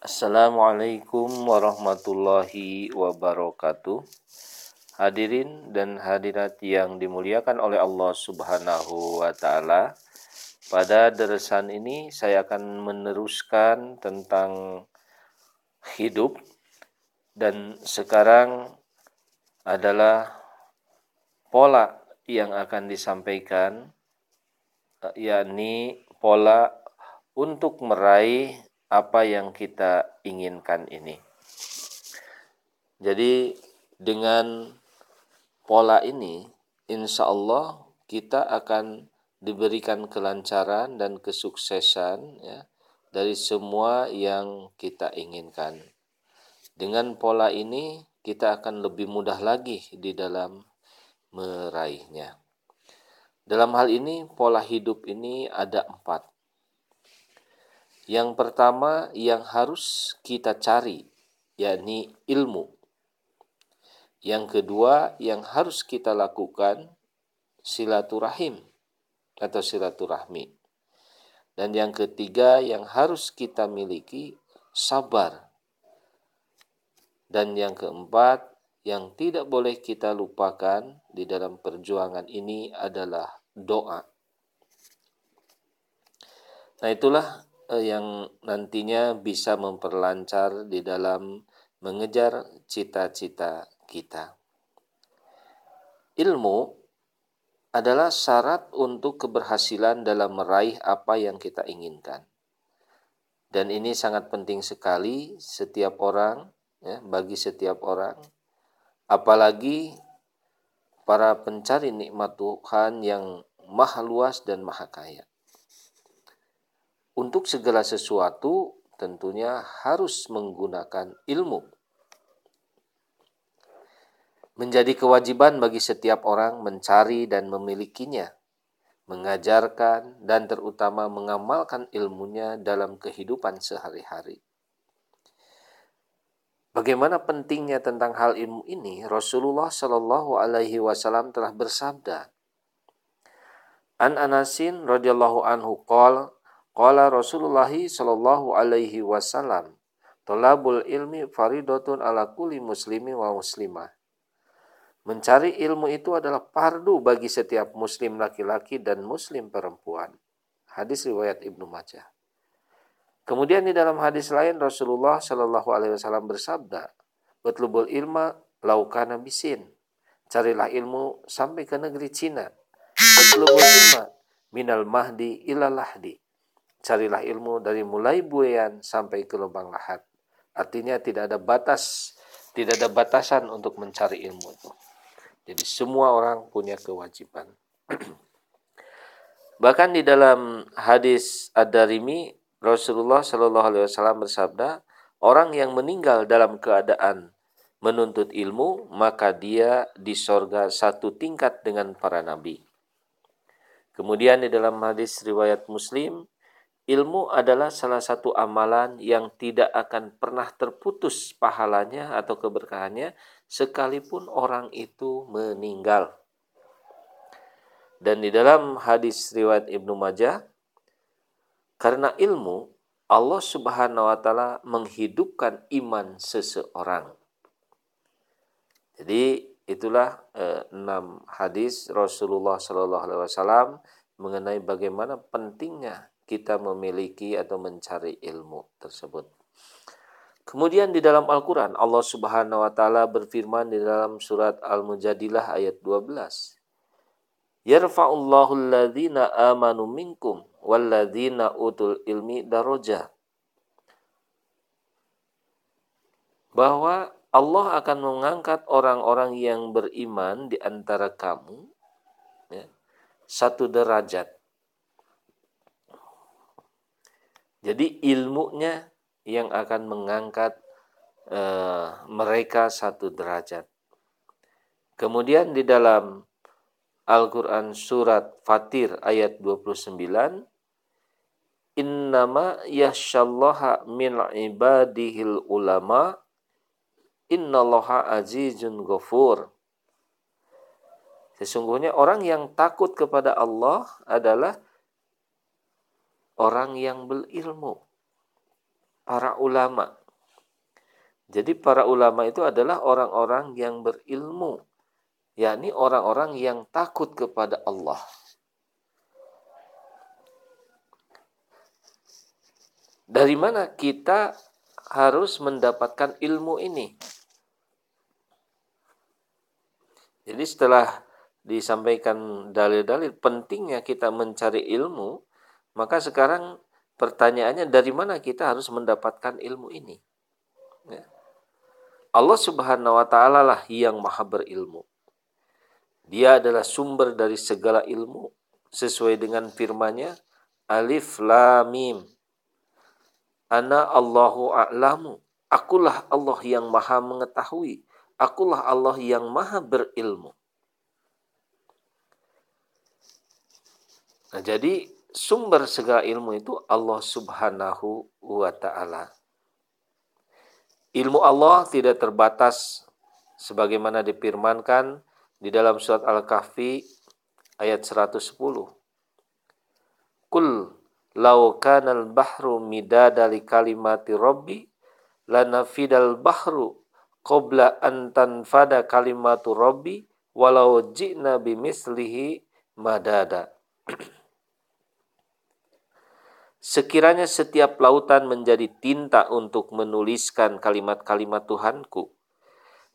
Assalamualaikum warahmatullahi wabarakatuh. Hadirin dan hadirat yang dimuliakan oleh Allah Subhanahu wa taala. Pada deresan ini saya akan meneruskan tentang hidup dan sekarang adalah pola yang akan disampaikan yakni pola untuk meraih apa yang kita inginkan ini. Jadi dengan pola ini, insya Allah kita akan diberikan kelancaran dan kesuksesan ya, dari semua yang kita inginkan. Dengan pola ini kita akan lebih mudah lagi di dalam meraihnya. Dalam hal ini pola hidup ini ada empat yang pertama yang harus kita cari yakni ilmu. Yang kedua yang harus kita lakukan silaturahim atau silaturahmi. Dan yang ketiga yang harus kita miliki sabar. Dan yang keempat yang tidak boleh kita lupakan di dalam perjuangan ini adalah doa. Nah, itulah yang nantinya bisa memperlancar di dalam mengejar cita-cita kita. Ilmu adalah syarat untuk keberhasilan dalam meraih apa yang kita inginkan. Dan ini sangat penting sekali setiap orang, ya, bagi setiap orang, apalagi para pencari nikmat Tuhan yang maha luas dan maha kaya untuk segala sesuatu tentunya harus menggunakan ilmu. Menjadi kewajiban bagi setiap orang mencari dan memilikinya, mengajarkan dan terutama mengamalkan ilmunya dalam kehidupan sehari-hari. Bagaimana pentingnya tentang hal ilmu ini? Rasulullah Shallallahu Alaihi Wasallam telah bersabda, An Anasin radhiyallahu anhu qol Qala Rasulullah sallallahu alaihi wasallam, "Thalabul ilmi faridatun ala kulli muslimi wa muslimah." Mencari ilmu itu adalah fardu bagi setiap muslim laki-laki dan muslim perempuan. Hadis riwayat Ibnu Majah. Kemudian di dalam hadis lain Rasulullah Shallallahu alaihi wasallam bersabda, "Utlubul ilma laukana bisin." Carilah ilmu sampai ke negeri Cina. Utlubul ilma minal mahdi ilal lahdi carilah ilmu dari mulai buayan sampai ke lubang lahat. Artinya tidak ada batas, tidak ada batasan untuk mencari ilmu itu. Jadi semua orang punya kewajiban. Bahkan di dalam hadis Ad-Darimi Rasulullah Shallallahu alaihi wasallam bersabda, orang yang meninggal dalam keadaan menuntut ilmu, maka dia di sorga satu tingkat dengan para nabi. Kemudian di dalam hadis riwayat Muslim, Ilmu adalah salah satu amalan yang tidak akan pernah terputus pahalanya atau keberkahannya sekalipun orang itu meninggal. Dan di dalam hadis riwayat Ibnu Majah, karena ilmu Allah Subhanahu wa taala menghidupkan iman seseorang. Jadi itulah eh, enam hadis Rasulullah Shallallahu alaihi wasallam mengenai bagaimana pentingnya kita memiliki atau mencari ilmu tersebut. Kemudian di dalam Al-Quran Allah subhanahu wa ta'ala berfirman di dalam surat Al-Mujadilah ayat 12. Yarfa'ullahu alladhina amanu minkum walladhina utul ilmi daroja. Bahwa Allah akan mengangkat orang-orang yang beriman di antara kamu ya, satu derajat Jadi ilmunya yang akan mengangkat uh, mereka satu derajat. Kemudian di dalam Al-Quran surat Fatir ayat 29 Innama yashallaha min ibadihil ulama Innallaha azizun ghafur Sesungguhnya orang yang takut kepada Allah adalah orang yang berilmu. para ulama. Jadi para ulama itu adalah orang-orang yang berilmu, yakni orang-orang yang takut kepada Allah. Dari mana kita harus mendapatkan ilmu ini? Jadi setelah disampaikan dalil-dalil pentingnya kita mencari ilmu, maka sekarang pertanyaannya dari mana kita harus mendapatkan ilmu ini? Ya. Allah Subhanahu wa taala lah yang maha berilmu. Dia adalah sumber dari segala ilmu sesuai dengan firman-Nya Alif Lam Mim. Ana Allahu a'lamu. Akulah Allah yang maha mengetahui. Akulah Allah yang maha berilmu. Nah, jadi sumber segala ilmu itu Allah Subhanahu wa taala. Ilmu Allah tidak terbatas sebagaimana dipirmankan di dalam surat Al-Kahfi ayat 110. Kul lau kanal bahru midada li kalimati rabbi lanafidal bahru qabla an tanfada kalimatu rabbi walau ji'na bimislihi madada. Sekiranya setiap lautan menjadi tinta untuk menuliskan kalimat-kalimat Tuhanku,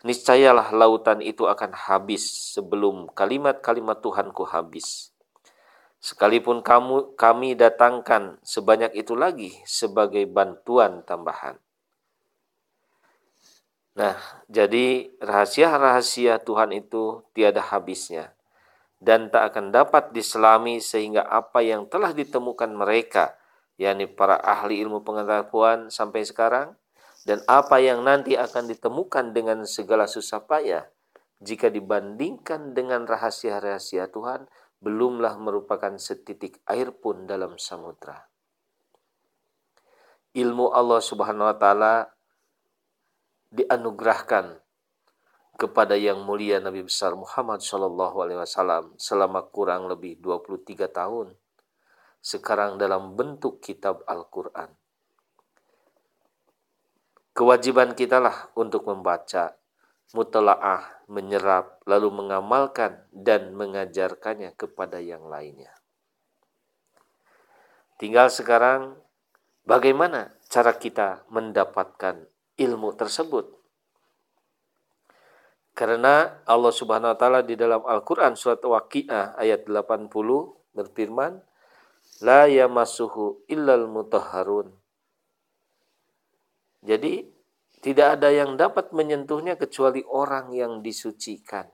niscayalah lautan itu akan habis sebelum kalimat-kalimat Tuhanku habis. Sekalipun kamu kami datangkan sebanyak itu lagi sebagai bantuan tambahan. Nah, jadi rahasia-rahasia Tuhan itu tiada habisnya dan tak akan dapat diselami sehingga apa yang telah ditemukan mereka yakni para ahli ilmu pengetahuan sampai sekarang dan apa yang nanti akan ditemukan dengan segala susah payah jika dibandingkan dengan rahasia-rahasia Tuhan belumlah merupakan setitik air pun dalam samudra. Ilmu Allah Subhanahu wa taala dianugerahkan kepada yang mulia Nabi besar Muhammad Shallallahu alaihi wasallam selama kurang lebih 23 tahun sekarang dalam bentuk kitab Al-Quran. Kewajiban kita lah untuk membaca, mutalaah, menyerap, lalu mengamalkan dan mengajarkannya kepada yang lainnya. Tinggal sekarang bagaimana cara kita mendapatkan ilmu tersebut. Karena Allah Subhanahu wa taala di dalam Al-Qur'an surat Waqiah ayat 80 berfirman, la yamassuhu illal mutahharun. Jadi tidak ada yang dapat menyentuhnya kecuali orang yang disucikan.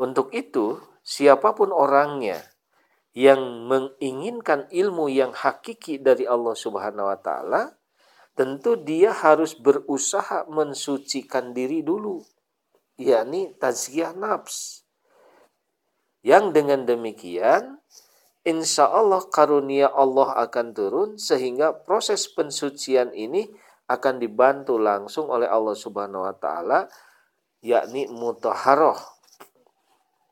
Untuk itu, siapa pun orangnya yang menginginkan ilmu yang hakiki dari Allah Subhanahu wa taala, tentu dia harus berusaha mensucikan diri dulu, yakni tazkiyah nafs. Yang dengan demikian insya Allah karunia Allah akan turun sehingga proses pensucian ini akan dibantu langsung oleh Allah Subhanahu wa taala yakni mutaharoh.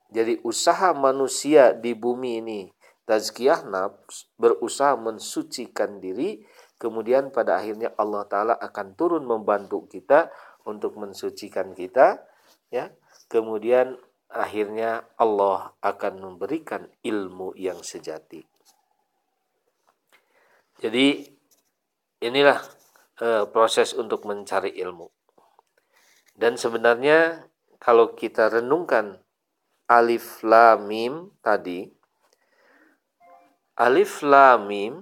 Jadi usaha manusia di bumi ini tazkiyah nafs berusaha mensucikan diri kemudian pada akhirnya Allah taala akan turun membantu kita untuk mensucikan kita ya kemudian akhirnya Allah akan memberikan ilmu yang sejati. Jadi inilah e, proses untuk mencari ilmu. Dan sebenarnya kalau kita renungkan alif lam mim tadi alif lam mim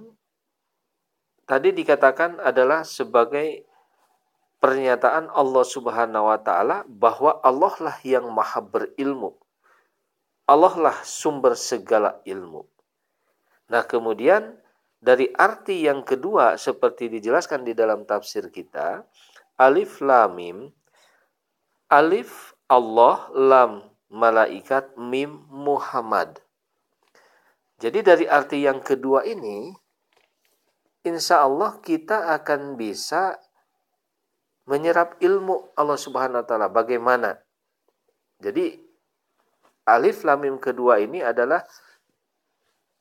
tadi dikatakan adalah sebagai pernyataan Allah Subhanahu wa taala bahwa Allah lah yang maha berilmu. Allah lah sumber segala ilmu. Nah, kemudian dari arti yang kedua seperti dijelaskan di dalam tafsir kita, alif lam mim alif Allah lam malaikat mim Muhammad. Jadi dari arti yang kedua ini insya Allah kita akan bisa menyerap ilmu Allah Subhanahu wa taala bagaimana. Jadi alif lam mim kedua ini adalah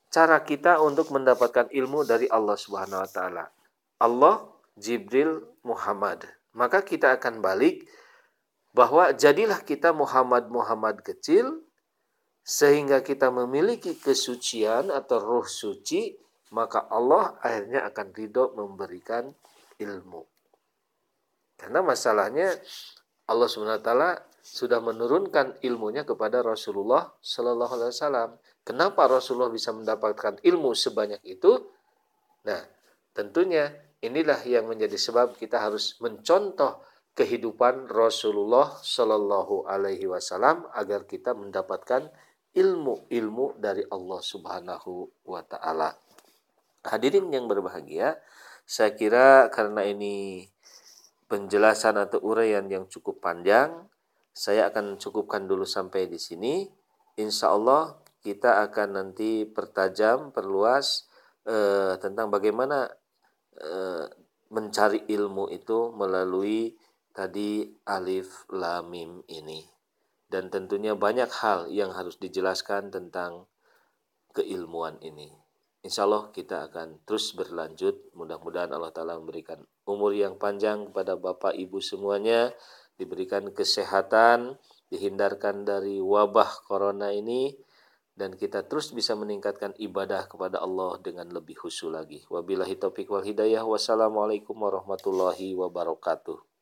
cara kita untuk mendapatkan ilmu dari Allah Subhanahu wa taala. Allah, Jibril, Muhammad. Maka kita akan balik bahwa jadilah kita Muhammad-Muhammad kecil sehingga kita memiliki kesucian atau roh suci, maka Allah akhirnya akan ridho memberikan ilmu. Karena masalahnya Allah SWT sudah menurunkan ilmunya kepada Rasulullah Sallallahu Alaihi Wasallam. Kenapa Rasulullah bisa mendapatkan ilmu sebanyak itu? Nah, tentunya inilah yang menjadi sebab kita harus mencontoh kehidupan Rasulullah Sallallahu Alaihi Wasallam agar kita mendapatkan ilmu-ilmu dari Allah Subhanahu wa Ta'ala. Hadirin yang berbahagia, saya kira karena ini penjelasan atau uraian yang cukup panjang, saya akan cukupkan dulu sampai di sini. Insya Allah kita akan nanti pertajam, perluas eh, tentang bagaimana eh, mencari ilmu itu melalui tadi alif lamim ini. Dan tentunya banyak hal yang harus dijelaskan tentang keilmuan ini. Insya Allah kita akan terus berlanjut. Mudah-mudahan Allah Ta'ala memberikan umur yang panjang kepada Bapak Ibu semuanya diberikan kesehatan, dihindarkan dari wabah corona ini, dan kita terus bisa meningkatkan ibadah kepada Allah dengan lebih khusyuk lagi. Wabillahi taufiq wal hidayah. Wassalamualaikum warahmatullahi wabarakatuh.